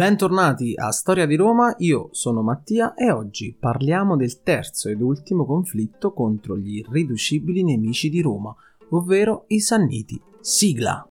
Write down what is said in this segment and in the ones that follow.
Bentornati a Storia di Roma, io sono Mattia e oggi parliamo del terzo ed ultimo conflitto contro gli irriducibili nemici di Roma, ovvero i Sanniti. Sigla!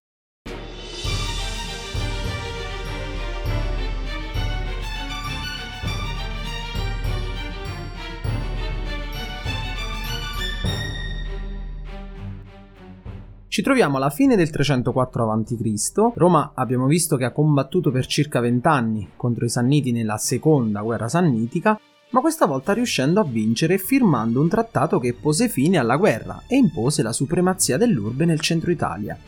Ci troviamo alla fine del 304 a.C. Roma abbiamo visto che ha combattuto per circa vent'anni contro i Sanniti nella seconda guerra sannitica, ma questa volta riuscendo a vincere firmando un trattato che pose fine alla guerra e impose la supremazia dell'urbe nel centro Italia.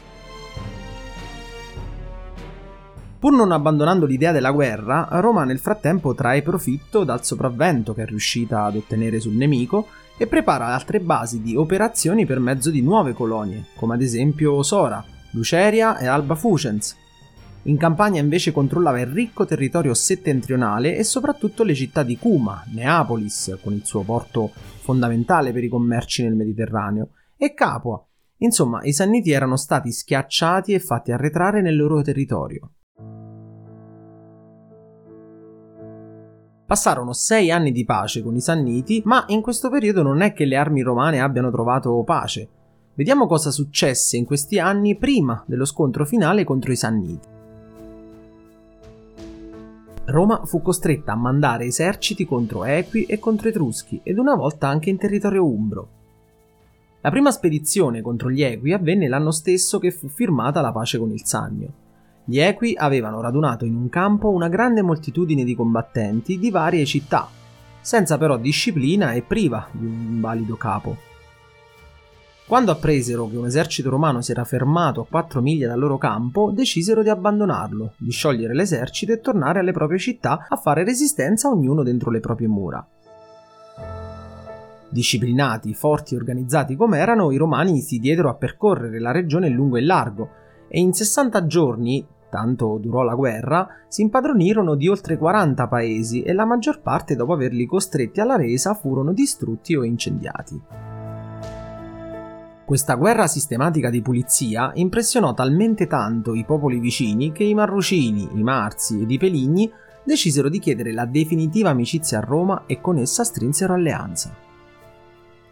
Pur non abbandonando l'idea della guerra, Roma nel frattempo trae profitto dal sopravvento che è riuscita ad ottenere sul nemico e prepara altre basi di operazioni per mezzo di nuove colonie, come ad esempio Sora, Luceria e Alba Fucens. In campagna invece controllava il ricco territorio settentrionale e soprattutto le città di Cuma, Neapolis, con il suo porto fondamentale per i commerci nel Mediterraneo, e Capua. Insomma, i Sanniti erano stati schiacciati e fatti arretrare nel loro territorio. Passarono sei anni di pace con i Sanniti, ma in questo periodo non è che le armi romane abbiano trovato pace. Vediamo cosa successe in questi anni prima dello scontro finale contro i Sanniti. Roma fu costretta a mandare eserciti contro Equi e contro Etruschi ed una volta anche in territorio umbro. La prima spedizione contro gli Equi avvenne l'anno stesso che fu firmata la pace con il Sannio. Gli Equi avevano radunato in un campo una grande moltitudine di combattenti di varie città, senza però disciplina e priva di un valido capo. Quando appresero che un esercito romano si era fermato a 4 miglia dal loro campo, decisero di abbandonarlo, di sciogliere l'esercito e tornare alle proprie città a fare resistenza ognuno dentro le proprie mura. Disciplinati, forti e organizzati come erano, i romani si diedero a percorrere la regione lungo e largo, e in 60 giorni, tanto durò la guerra, si impadronirono di oltre 40 paesi e la maggior parte dopo averli costretti alla resa furono distrutti o incendiati. Questa guerra sistematica di pulizia impressionò talmente tanto i popoli vicini che i Marrucini, i Marzi ed i Peligni decisero di chiedere la definitiva amicizia a Roma e con essa strinsero alleanza.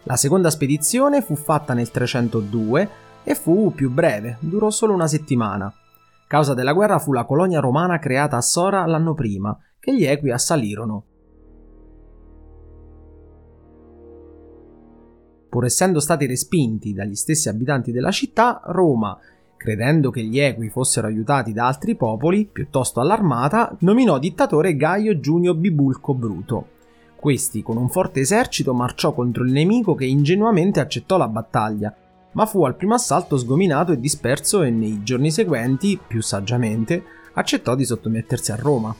La seconda spedizione fu fatta nel 302 e fu più breve, durò solo una settimana. Causa della guerra fu la colonia romana creata a Sora l'anno prima, che gli Equi assalirono. Pur essendo stati respinti dagli stessi abitanti della città, Roma, credendo che gli Equi fossero aiutati da altri popoli, piuttosto allarmata, nominò dittatore Gaio Giunio Bibulco Bruto. Questi, con un forte esercito, marciò contro il nemico che ingenuamente accettò la battaglia, ma fu al primo assalto sgominato e disperso e nei giorni seguenti, più saggiamente, accettò di sottomettersi a Roma.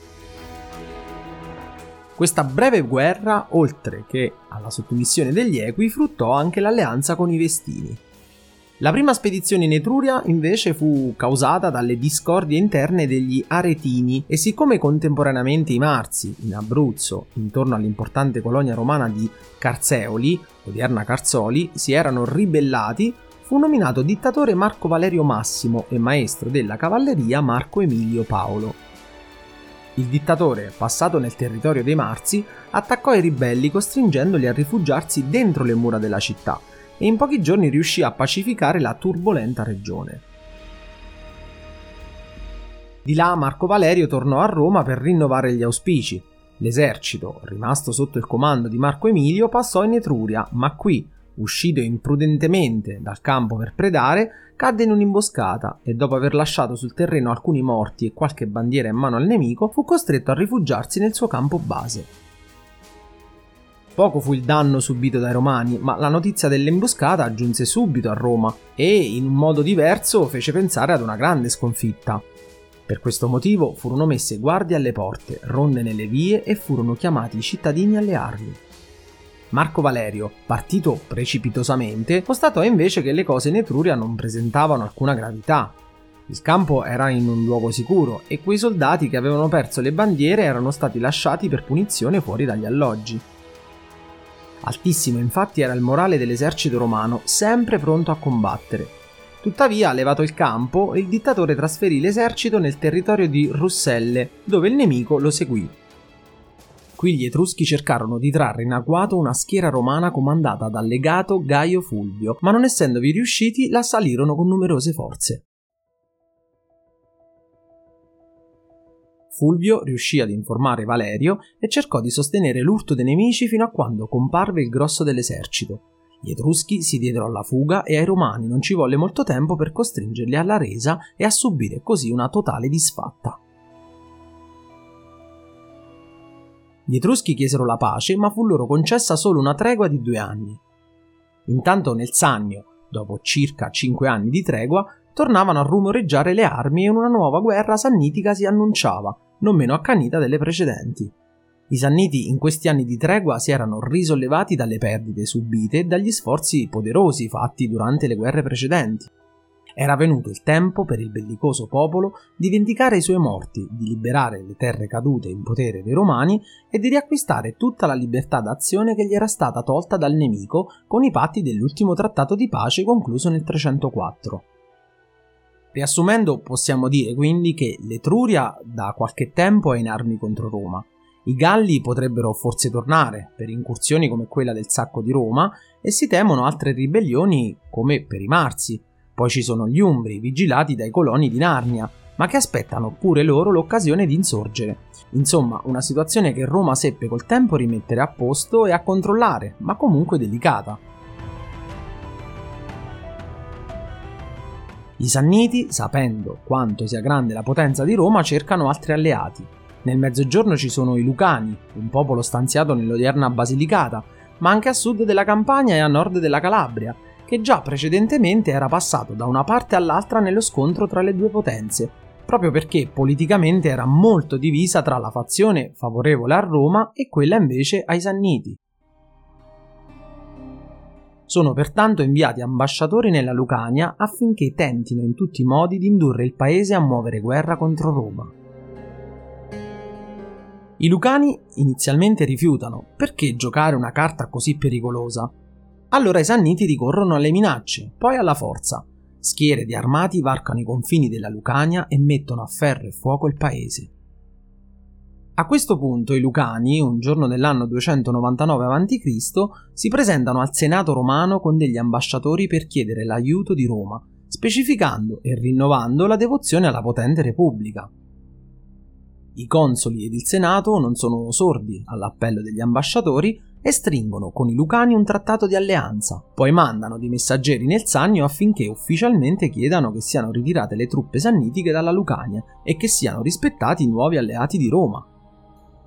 Questa breve guerra, oltre che alla sottomissione degli Equi, fruttò anche l'alleanza con i Vestini. La prima spedizione in Etruria invece fu causata dalle discordie interne degli Aretini e siccome contemporaneamente i Marzi, in Abruzzo, intorno all'importante colonia romana di Carseoli, odierna Carzoli, si erano ribellati, fu nominato dittatore Marco Valerio Massimo e maestro della cavalleria Marco Emilio Paolo. Il dittatore, passato nel territorio dei Marzi, attaccò i ribelli costringendoli a rifugiarsi dentro le mura della città e in pochi giorni riuscì a pacificare la turbolenta regione. Di là Marco Valerio tornò a Roma per rinnovare gli auspici. L'esercito, rimasto sotto il comando di Marco Emilio, passò in Etruria, ma qui, uscito imprudentemente dal campo per predare, cadde in un'imboscata e dopo aver lasciato sul terreno alcuni morti e qualche bandiera in mano al nemico, fu costretto a rifugiarsi nel suo campo base. Poco fu il danno subito dai romani, ma la notizia dell'imboscata giunse subito a Roma e, in un modo diverso, fece pensare ad una grande sconfitta. Per questo motivo furono messe guardie alle porte, ronde nelle vie e furono chiamati i cittadini alle armi. Marco Valerio, partito precipitosamente, constatò invece che le cose in Etruria non presentavano alcuna gravità. Il campo era in un luogo sicuro e quei soldati che avevano perso le bandiere erano stati lasciati per punizione fuori dagli alloggi. Altissimo infatti era il morale dell'esercito romano, sempre pronto a combattere. Tuttavia, levato il campo, il dittatore trasferì l'esercito nel territorio di Russelle, dove il nemico lo seguì. Qui gli Etruschi cercarono di trarre in agguato una schiera romana comandata dal legato Gaio Fulvio, ma non essendovi riusciti l'assalirono con numerose forze. Fulvio riuscì ad informare Valerio e cercò di sostenere l'urto dei nemici fino a quando comparve il grosso dell'esercito. Gli Etruschi si diedero alla fuga e ai Romani non ci volle molto tempo per costringerli alla resa e a subire così una totale disfatta. Gli Etruschi chiesero la pace, ma fu loro concessa solo una tregua di due anni. Intanto nel Sannio, dopo circa cinque anni di tregua, tornavano a rumoreggiare le armi e una nuova guerra sannitica si annunciava, non meno accanita delle precedenti. I Sanniti in questi anni di tregua si erano risollevati dalle perdite subite e dagli sforzi poderosi fatti durante le guerre precedenti. Era venuto il tempo per il bellicoso popolo di vendicare i suoi morti, di liberare le terre cadute in potere dei Romani e di riacquistare tutta la libertà d'azione che gli era stata tolta dal nemico con i patti dell'ultimo trattato di pace concluso nel 304. Riassumendo, possiamo dire quindi che l'Etruria da qualche tempo è in armi contro Roma. I Galli potrebbero forse tornare per incursioni come quella del sacco di Roma e si temono altre ribellioni come per i Marsi, poi ci sono gli Umbri, vigilati dai coloni di Narnia, ma che aspettano pure loro l'occasione di insorgere. Insomma, una situazione che Roma seppe col tempo rimettere a posto e a controllare, ma comunque delicata. I Sanniti, sapendo quanto sia grande la potenza di Roma, cercano altri alleati. Nel mezzogiorno ci sono i Lucani, un popolo stanziato nell'odierna Basilicata, ma anche a sud della Campania e a nord della Calabria, che già precedentemente era passato da una parte all'altra nello scontro tra le due potenze, proprio perché politicamente era molto divisa tra la fazione favorevole a Roma e quella invece ai Sanniti. Sono pertanto inviati ambasciatori nella Lucania affinché tentino in tutti i modi di indurre il paese a muovere guerra contro Roma. I Lucani inizialmente rifiutano, perché giocare una carta così pericolosa? Allora i Sanniti ricorrono alle minacce, poi alla forza. Schiere di armati varcano i confini della Lucania e mettono a ferro e fuoco il paese. A questo punto i Lucani, un giorno dell'anno 299 a.C., si presentano al Senato romano con degli ambasciatori per chiedere l'aiuto di Roma, specificando e rinnovando la devozione alla potente Repubblica. I consoli ed il Senato non sono sordi all'appello degli ambasciatori e stringono con i Lucani un trattato di alleanza, poi mandano dei messaggeri nel Sannio affinché ufficialmente chiedano che siano ritirate le truppe sannitiche dalla Lucania e che siano rispettati i nuovi alleati di Roma.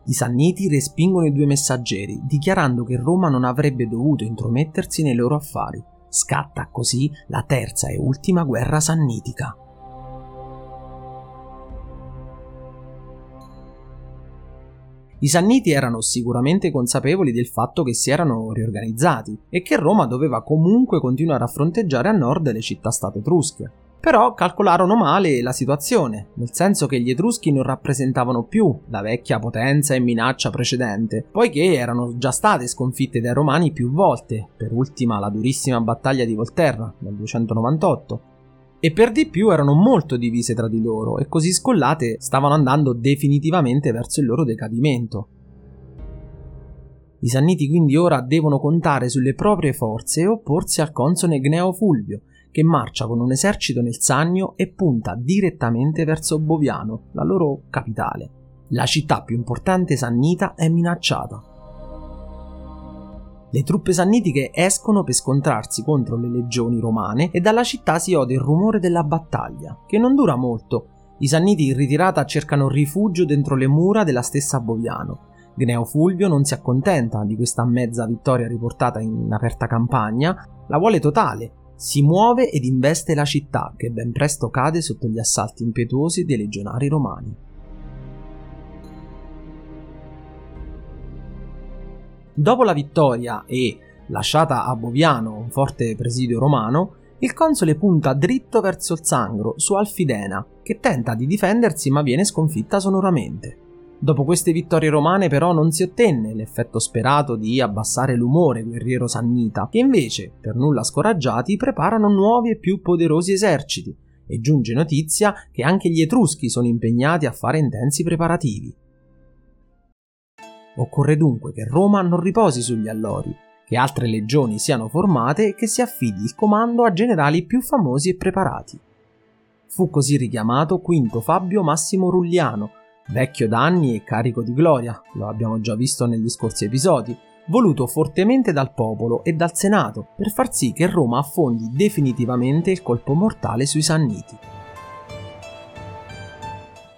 I Sanniti respingono i due messaggeri, dichiarando che Roma non avrebbe dovuto intromettersi nei loro affari. Scatta così la terza e ultima guerra sannitica. I Sanniti erano sicuramente consapevoli del fatto che si erano riorganizzati e che Roma doveva comunque continuare a fronteggiare a nord le città-stato etrusche. Però calcolarono male la situazione, nel senso che gli Etruschi non rappresentavano più la vecchia potenza e minaccia precedente, poiché erano già state sconfitte dai Romani più volte, per ultima la durissima battaglia di Volterra nel 298, e per di più erano molto divise tra di loro e così scollate stavano andando definitivamente verso il loro decadimento. I Sanniti quindi ora devono contare sulle proprie forze e opporsi al consone Gneo Fulvio, che marcia con un esercito nel Sannio e punta direttamente verso Boviano, la loro capitale. La città più importante sannita è minacciata. Le truppe sannitiche escono per scontrarsi contro le legioni romane e dalla città si ode il rumore della battaglia, che non dura molto. I sanniti in ritirata cercano rifugio dentro le mura della stessa Boviano. Gneo Fulvio non si accontenta di questa mezza vittoria riportata in aperta campagna, la vuole totale. Si muove ed investe la città, che ben presto cade sotto gli assalti impetuosi dei legionari romani. Dopo la vittoria e, lasciata a Boviano un forte presidio romano, il console punta dritto verso il Sangro, su Alfidena, che tenta di difendersi ma viene sconfitta sonoramente. Dopo queste vittorie romane però non si ottenne l'effetto sperato di abbassare l'umore guerriero sannita, che invece, per nulla scoraggiati, preparano nuovi e più poderosi eserciti, e giunge notizia che anche gli Etruschi sono impegnati a fare intensi preparativi. Occorre dunque che Roma non riposi sugli allori, che altre legioni siano formate e che si affidi il comando a generali più famosi e preparati. Fu così richiamato Quinto Fabio Massimo Rulliano, vecchio d'anni e carico di gloria, lo abbiamo già visto negli scorsi episodi, voluto fortemente dal popolo e dal Senato per far sì che Roma affondi definitivamente il colpo mortale sui Sanniti.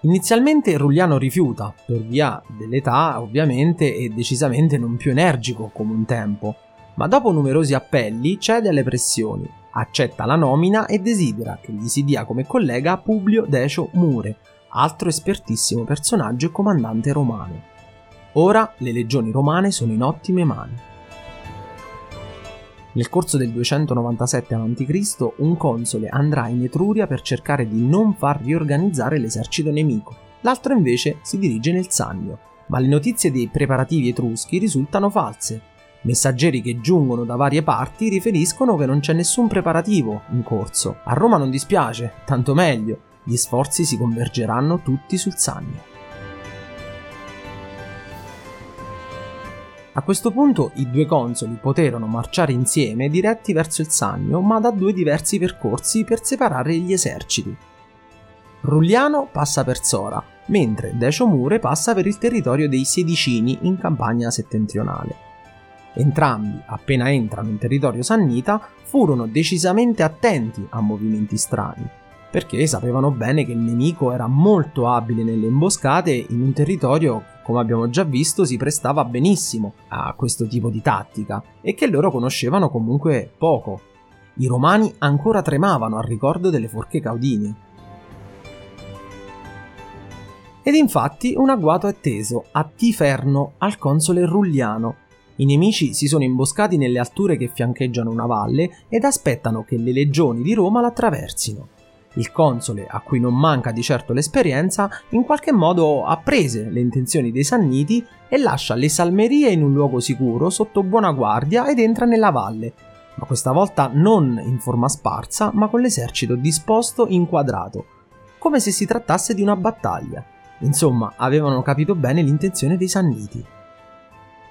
Inizialmente Rulliano rifiuta, per via dell'età ovviamente e decisamente non più energico come un tempo, ma dopo numerosi appelli cede alle pressioni, accetta la nomina e desidera che gli si dia come collega Publio Decio Mure, altro espertissimo personaggio e comandante romano. Ora le legioni romane sono in ottime mani. Nel corso del 297 a.C. un console andrà in Etruria per cercare di non far riorganizzare l'esercito nemico, l'altro invece si dirige nel Sannio, ma le notizie dei preparativi etruschi risultano false. Messaggeri che giungono da varie parti riferiscono che non c'è nessun preparativo in corso. A Roma non dispiace, tanto meglio, gli sforzi si convergeranno tutti sul Sannio. A questo punto i due consoli poterono marciare insieme diretti verso il Sannio, ma da due diversi percorsi per separare gli eserciti. Rulliano passa per Sora, mentre Decio Mure passa per il territorio dei Sedicini in campagna settentrionale. Entrambi, appena entrano in territorio sannita, furono decisamente attenti a movimenti strani, perché sapevano bene che il nemico era molto abile nelle imboscate in un territorio come abbiamo già visto, si prestava benissimo a questo tipo di tattica e che loro conoscevano comunque poco. I romani ancora tremavano al ricordo delle forche caudine. Ed infatti un agguato è teso a Tiferno al console Rulliano. I nemici si sono imboscati nelle alture che fiancheggiano una valle ed aspettano che le legioni di Roma l'attraversino. Il console, a cui non manca di certo l'esperienza, in qualche modo apprese le intenzioni dei Sanniti e lascia le salmerie in un luogo sicuro sotto buona guardia ed entra nella valle, ma questa volta non in forma sparsa, ma con l'esercito disposto inquadrato, come se si trattasse di una battaglia. Insomma, avevano capito bene l'intenzione dei Sanniti.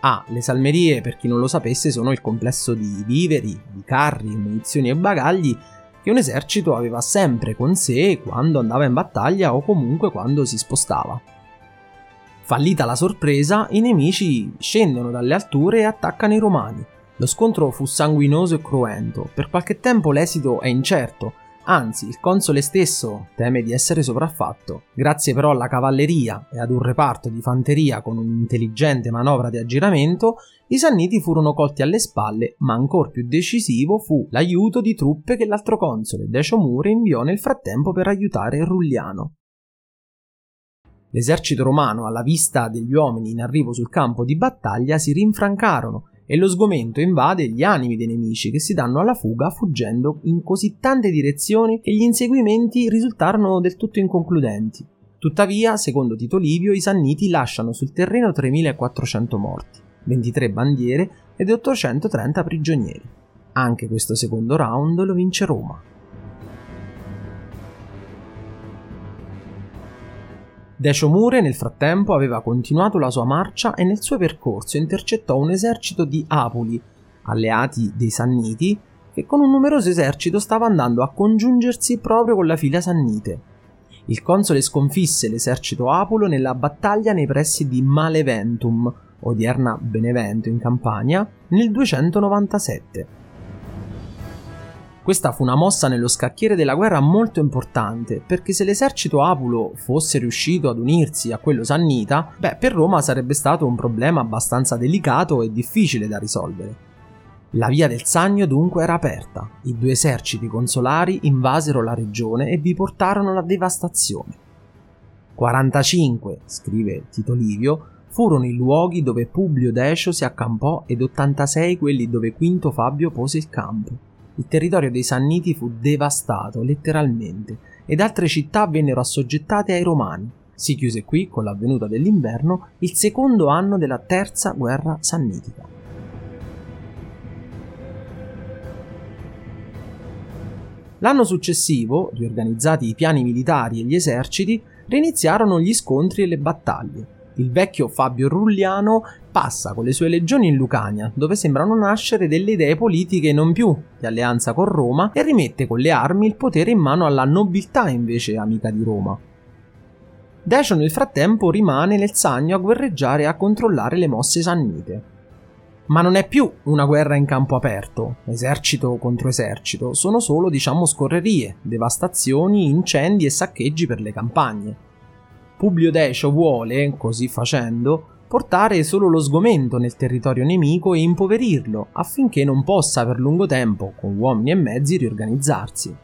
Ah, le salmerie, per chi non lo sapesse, sono il complesso di viveri, di carri, munizioni e bagagli che un esercito aveva sempre con sé quando andava in battaglia o comunque quando si spostava. Fallita la sorpresa, i nemici scendono dalle alture e attaccano i romani. Lo scontro fu sanguinoso e cruento, per qualche tempo l'esito è incerto, Anzi, il console stesso teme di essere sopraffatto. Grazie però alla cavalleria e ad un reparto di fanteria con un'intelligente manovra di aggiramento, i Sanniti furono colti alle spalle, ma ancor più decisivo fu l'aiuto di truppe che l'altro console, Decio Mure, inviò nel frattempo per aiutare Rulliano. L'esercito romano, alla vista degli uomini in arrivo sul campo di battaglia, si rinfrancarono e lo sgomento invade gli animi dei nemici che si danno alla fuga fuggendo in così tante direzioni che gli inseguimenti risultarono del tutto inconcludenti. Tuttavia, secondo Tito Livio, i Sanniti lasciano sul terreno 3400 morti, 23 bandiere ed 830 prigionieri. Anche questo secondo round lo vince Roma. Decio Mure nel frattempo aveva continuato la sua marcia e nel suo percorso intercettò un esercito di Apuli, alleati dei Sanniti, che con un numeroso esercito stava andando a congiungersi proprio con la fila Sannite. Il console sconfisse l'esercito Apulo nella battaglia nei pressi di Maleventum, odierna Benevento in Campania, nel 297. Questa fu una mossa nello scacchiere della guerra molto importante, perché se l'esercito Apulo fosse riuscito ad unirsi a quello sannita, beh, per Roma sarebbe stato un problema abbastanza delicato e difficile da risolvere. La via del Sannio dunque era aperta, i due eserciti consolari invasero la regione e vi portarono la devastazione. 45, scrive Tito Livio, furono i luoghi dove Publio Decio si accampò ed 86 quelli dove Quinto Fabio pose il campo il territorio dei Sanniti fu devastato letteralmente ed altre città vennero assoggettate ai Romani. Si chiuse qui, con l'avvenuta dell'inverno, il secondo anno della terza guerra sannitica. L'anno successivo, riorganizzati i piani militari e gli eserciti, riniziarono gli scontri e le battaglie. Il vecchio Fabio Rulliano passa con le sue legioni in Lucania, dove sembrano nascere delle idee politiche non più di alleanza con Roma, e rimette con le armi il potere in mano alla nobiltà invece amica di Roma. Decio nel frattempo rimane nel Sagno a guerreggiare e a controllare le mosse sannite. Ma non è più una guerra in campo aperto, esercito contro esercito, sono solo, diciamo, scorrerie, devastazioni, incendi e saccheggi per le campagne. Publio Decio vuole, così facendo, portare solo lo sgomento nel territorio nemico e impoverirlo, affinché non possa per lungo tempo, con uomini e mezzi, riorganizzarsi.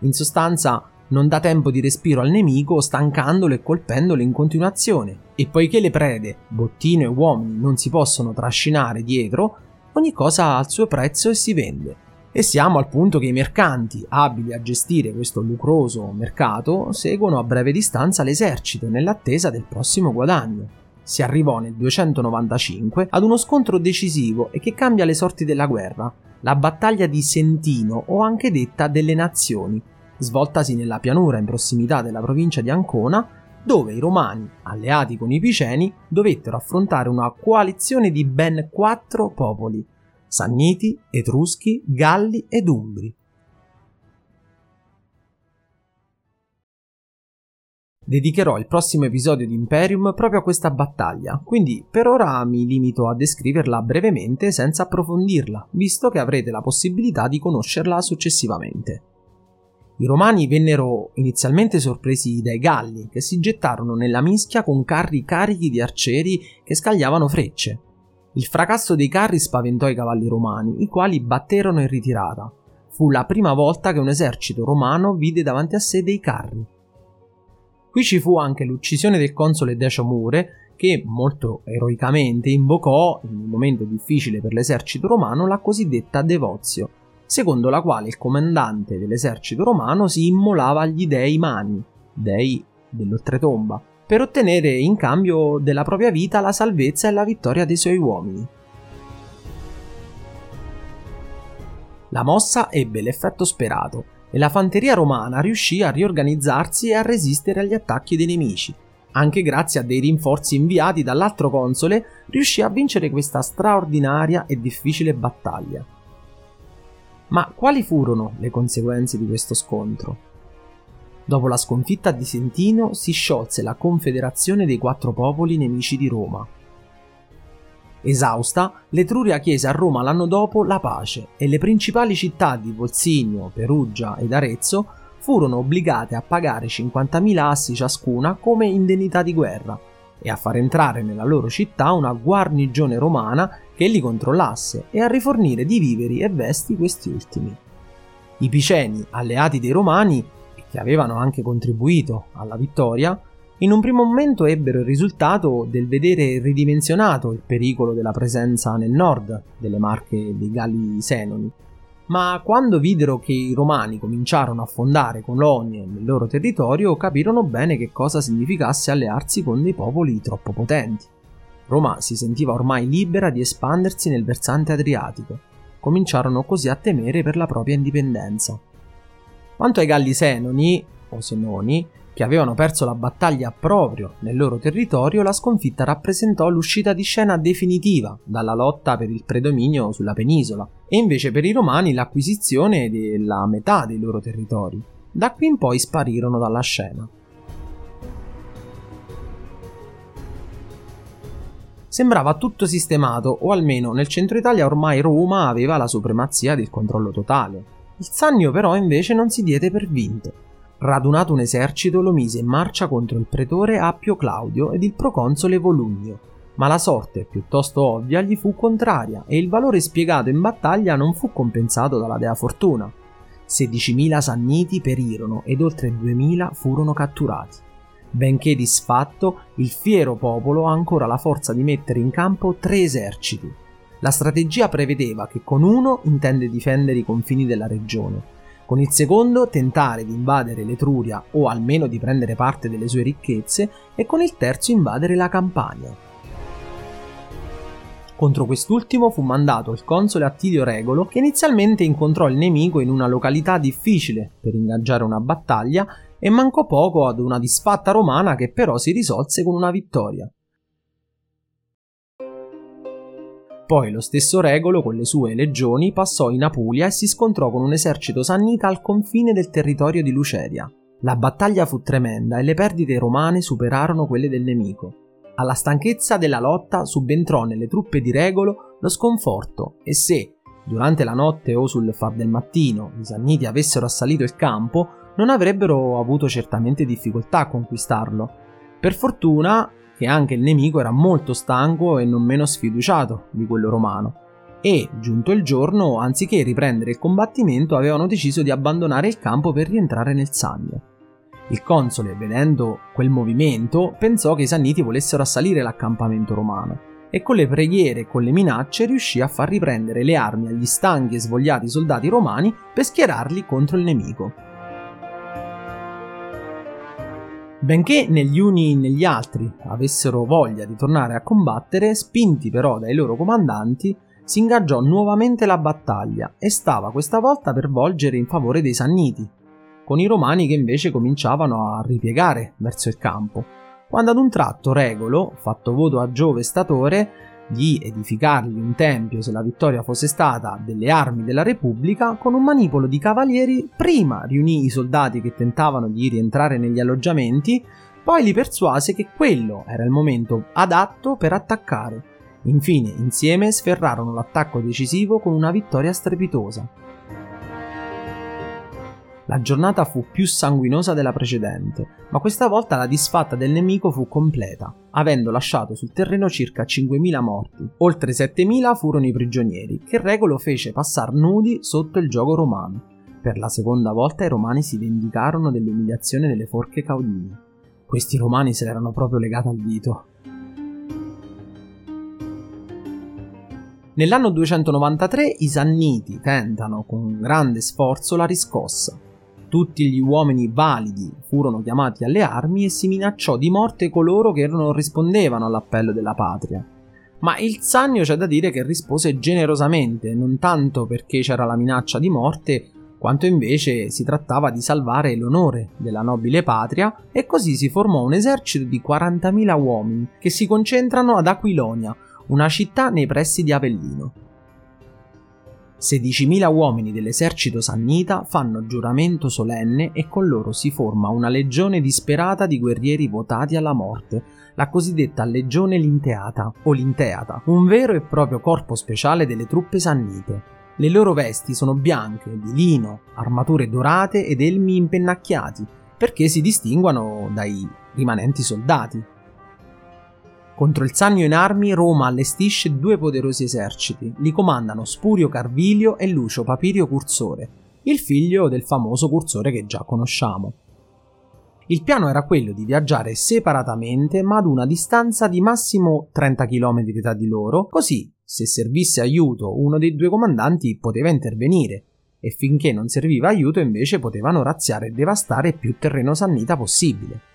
In sostanza, non dà tempo di respiro al nemico stancandolo e colpendolo in continuazione, e poiché le prede, bottino e uomini non si possono trascinare dietro, ogni cosa ha il suo prezzo e si vende. E siamo al punto che i mercanti, abili a gestire questo lucroso mercato, seguono a breve distanza l'esercito nell'attesa del prossimo guadagno. Si arrivò nel 295 ad uno scontro decisivo e che cambia le sorti della guerra, la battaglia di Sentino o anche detta delle nazioni, svoltasi nella pianura in prossimità della provincia di Ancona, dove i romani, alleati con i piceni, dovettero affrontare una coalizione di ben quattro popoli, Sanniti, Etruschi, Galli ed Umbri. Dedicherò il prossimo episodio di Imperium proprio a questa battaglia, quindi per ora mi limito a descriverla brevemente senza approfondirla, visto che avrete la possibilità di conoscerla successivamente. I romani vennero inizialmente sorpresi dai Galli, che si gettarono nella mischia con carri carichi di arcieri che scagliavano frecce. Il fracasso dei carri spaventò i cavalli romani, i quali batterono in ritirata. Fu la prima volta che un esercito romano vide davanti a sé dei carri. Qui ci fu anche l'uccisione del console Decio Mure, che molto eroicamente invocò, in un momento difficile per l'esercito romano, la cosiddetta devozio, secondo la quale il comandante dell'esercito romano si immolava agli dei mani, dei dell'oltretomba, per ottenere in cambio della propria vita la salvezza e la vittoria dei suoi uomini. La mossa ebbe l'effetto sperato e la fanteria romana riuscì a riorganizzarsi e a resistere agli attacchi dei nemici. Anche grazie a dei rinforzi inviati dall'altro console, riuscì a vincere questa straordinaria e difficile battaglia. Ma quali furono le conseguenze di questo scontro? Dopo la sconfitta di Sentino si sciolse la Confederazione dei quattro popoli nemici di Roma. Esausta, l'Etruria chiese a Roma l'anno dopo la pace e le principali città di Volsigno, Perugia ed Arezzo furono obbligate a pagare 50.000 assi ciascuna come indennità di guerra e a far entrare nella loro città una guarnigione romana che li controllasse e a rifornire di viveri e vesti questi ultimi. I Piceni, alleati dei Romani, che avevano anche contribuito alla vittoria, in un primo momento ebbero il risultato del vedere ridimensionato il pericolo della presenza nel nord delle marche dei Galli Senoni, ma quando videro che i romani cominciarono a fondare colonie nel loro territorio capirono bene che cosa significasse allearsi con dei popoli troppo potenti. Roma si sentiva ormai libera di espandersi nel versante adriatico. Cominciarono così a temere per la propria indipendenza. Quanto ai Galli Senoni, o Senoni, che avevano perso la battaglia proprio nel loro territorio, la sconfitta rappresentò l'uscita di scena definitiva dalla lotta per il predominio sulla penisola, e invece per i romani l'acquisizione della metà dei loro territori. Da qui in poi sparirono dalla scena. Sembrava tutto sistemato, o almeno nel centro Italia ormai Roma aveva la supremazia del controllo totale. Il Sannio però invece non si diede per vinto Radunato un esercito lo mise in marcia contro il pretore Appio Claudio ed il proconsole Volumnio, ma la sorte, piuttosto ovvia, gli fu contraria e il valore spiegato in battaglia non fu compensato dalla dea Fortuna. 16.000 sanniti perirono ed oltre 2.000 furono catturati. Benché disfatto, il fiero popolo ha ancora la forza di mettere in campo tre eserciti. La strategia prevedeva che con uno intende difendere i confini della regione, con il secondo tentare di invadere l'Etruria o almeno di prendere parte delle sue ricchezze e con il terzo invadere la Campania. Contro quest'ultimo fu mandato il console Attilio Regolo che inizialmente incontrò il nemico in una località difficile per ingaggiare una battaglia e mancò poco ad una disfatta romana che però si risolse con una vittoria. Poi lo stesso Regolo con le sue legioni passò in Apulia e si scontrò con un esercito sannita al confine del territorio di Luceria. La battaglia fu tremenda e le perdite romane superarono quelle del nemico. Alla stanchezza della lotta subentrò nelle truppe di Regolo lo sconforto e se, durante la notte o sul far del mattino, i Sanniti avessero assalito il campo, non avrebbero avuto certamente difficoltà a conquistarlo. Per fortuna che anche il nemico era molto stanco e non meno sfiduciato di quello romano. E, giunto il giorno, anziché riprendere il combattimento, avevano deciso di abbandonare il campo per rientrare nel Sannio. Il console, vedendo quel movimento, pensò che i Sanniti volessero assalire l'accampamento romano e con le preghiere e con le minacce riuscì a far riprendere le armi agli stanchi e svogliati soldati romani per schierarli contro il nemico. Benché né gli uni né gli altri avessero voglia di tornare a combattere, spinti però dai loro comandanti, si ingaggiò nuovamente la battaglia e stava questa volta per volgere in favore dei Sanniti, con i Romani che invece cominciavano a ripiegare verso il campo, quando ad un tratto Regolo, fatto voto a Giove statore, di edificargli un tempio se la vittoria fosse stata delle armi della Repubblica, con un manipolo di cavalieri prima riunì i soldati che tentavano di rientrare negli alloggiamenti, poi li persuase che quello era il momento adatto per attaccare. Infine, insieme sferrarono l'attacco decisivo con una vittoria strepitosa. La giornata fu più sanguinosa della precedente, ma questa volta la disfatta del nemico fu completa, avendo lasciato sul terreno circa 5.000 morti. Oltre 7.000 furono i prigionieri, che Regolo fece passare nudi sotto il gioco romano. Per la seconda volta i romani si vendicarono dell'umiliazione delle forche caudine. Questi romani se l'erano proprio legata al dito. Nell'anno 293 i Sanniti tentano con grande sforzo la riscossa, tutti gli uomini validi furono chiamati alle armi e si minacciò di morte coloro che non rispondevano all'appello della patria. Ma il Sannio c'è da dire che rispose generosamente, non tanto perché c'era la minaccia di morte, quanto invece si trattava di salvare l'onore della nobile patria e così si formò un esercito di 40.000 uomini che si concentrano ad Aquilonia, una città nei pressi di Avellino. 16.000 uomini dell'esercito sannita fanno giuramento solenne e con loro si forma una legione disperata di guerrieri votati alla morte, la cosiddetta legione linteata o linteata, un vero e proprio corpo speciale delle truppe sannite. Le loro vesti sono bianche, di lino, armature dorate ed elmi impennacchiati, perché si distinguono dai rimanenti soldati. Contro il Sannio in armi, Roma allestisce due poderosi eserciti. Li comandano Spurio Carvilio e Lucio Papirio Cursore, il figlio del famoso Cursore che già conosciamo. Il piano era quello di viaggiare separatamente ma ad una distanza di massimo 30 km tra di loro, così se servisse aiuto uno dei due comandanti poteva intervenire e finché non serviva aiuto invece potevano razziare e devastare più terreno sannita possibile.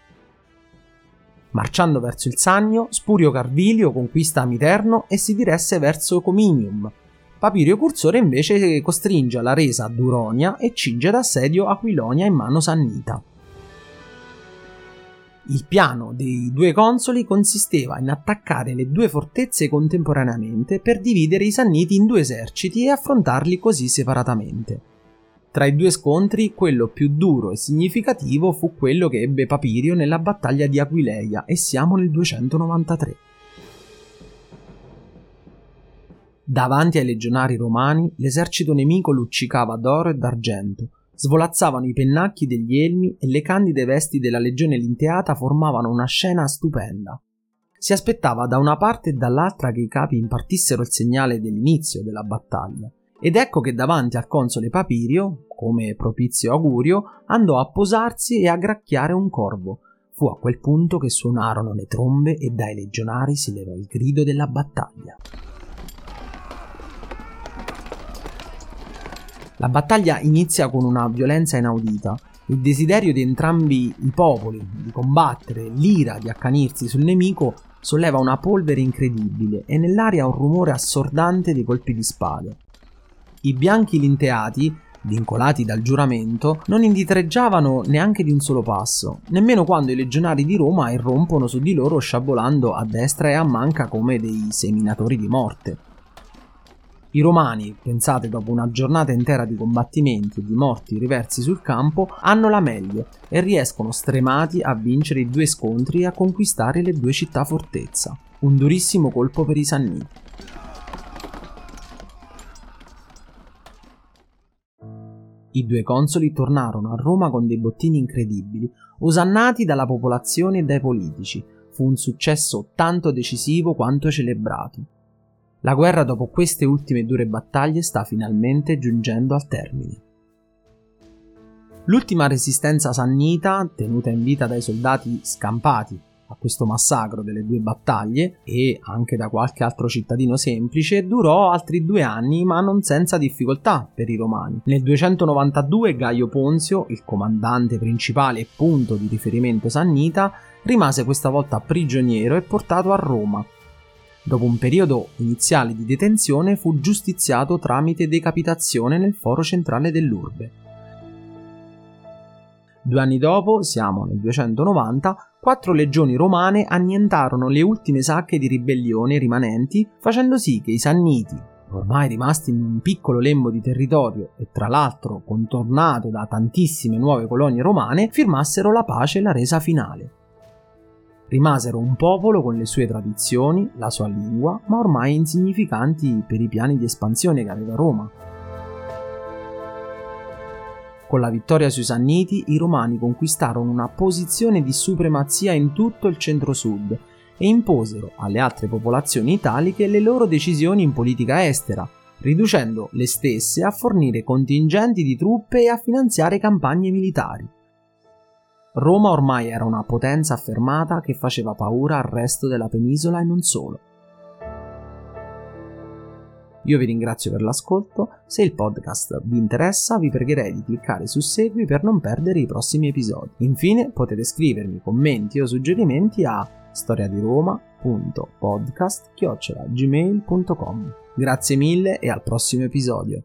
Marciando verso il Sannio, Spurio Carvilio conquista Amiterno e si diresse verso Cominium. Papirio Cursore invece costringe alla resa a Duronia e cinge d'assedio Aquilonia in mano Sannita. Il piano dei due consoli consisteva in attaccare le due fortezze contemporaneamente per dividere i Sanniti in due eserciti e affrontarli così separatamente. Tra i due scontri, quello più duro e significativo fu quello che ebbe Papirio nella battaglia di Aquileia e siamo nel 293. Davanti ai legionari romani, l'esercito nemico luccicava d'oro e d'argento, svolazzavano i pennacchi degli elmi e le candide vesti della legione linteata formavano una scena stupenda. Si aspettava da una parte e dall'altra che i capi impartissero il segnale dell'inizio della battaglia. Ed ecco che davanti al console Papirio, come propizio augurio, andò a posarsi e a gracchiare un corvo. Fu a quel punto che suonarono le trombe e dai legionari si levò il grido della battaglia. La battaglia inizia con una violenza inaudita. Il desiderio di entrambi i popoli di combattere, l'ira di accanirsi sul nemico solleva una polvere incredibile e nell'aria un rumore assordante di colpi di spade. I bianchi linteati vincolati dal giuramento, non indietreggiavano neanche di un solo passo, nemmeno quando i legionari di Roma irrompono su di loro sciabolando a destra e a manca come dei seminatori di morte. I romani, pensate dopo una giornata intera di combattimenti e di morti riversi sul campo, hanno la meglio e riescono stremati a vincere i due scontri e a conquistare le due città fortezza. Un durissimo colpo per i Sanniti. I due consoli tornarono a Roma con dei bottini incredibili, osannati dalla popolazione e dai politici. Fu un successo tanto decisivo quanto celebrato. La guerra dopo queste ultime dure battaglie sta finalmente giungendo al termine. L'ultima resistenza sannita, tenuta in vita dai soldati scampati a questo massacro delle due battaglie e anche da qualche altro cittadino semplice durò altri due anni ma non senza difficoltà per i romani. Nel 292 Gaio Ponzio, il comandante principale e punto di riferimento sannita, rimase questa volta prigioniero e portato a Roma. Dopo un periodo iniziale di detenzione fu giustiziato tramite decapitazione nel foro centrale dell'urbe. Due anni dopo, siamo nel 290, quattro legioni romane annientarono le ultime sacche di ribellione rimanenti, facendo sì che i Sanniti, ormai rimasti in un piccolo lembo di territorio e tra l'altro contornato da tantissime nuove colonie romane, firmassero la pace e la resa finale. Rimasero un popolo con le sue tradizioni, la sua lingua, ma ormai insignificanti per i piani di espansione che aveva Roma. Con la vittoria sui Sanniti, i Romani conquistarono una posizione di supremazia in tutto il centro-sud e imposero alle altre popolazioni italiche le loro decisioni in politica estera, riducendo le stesse a fornire contingenti di truppe e a finanziare campagne militari. Roma ormai era una potenza affermata che faceva paura al resto della penisola e non solo. Io vi ringrazio per l'ascolto, se il podcast vi interessa vi pregherei di cliccare su segui per non perdere i prossimi episodi. Infine potete scrivermi commenti o suggerimenti a storiadiroma.podcast.gmail.com Grazie mille e al prossimo episodio.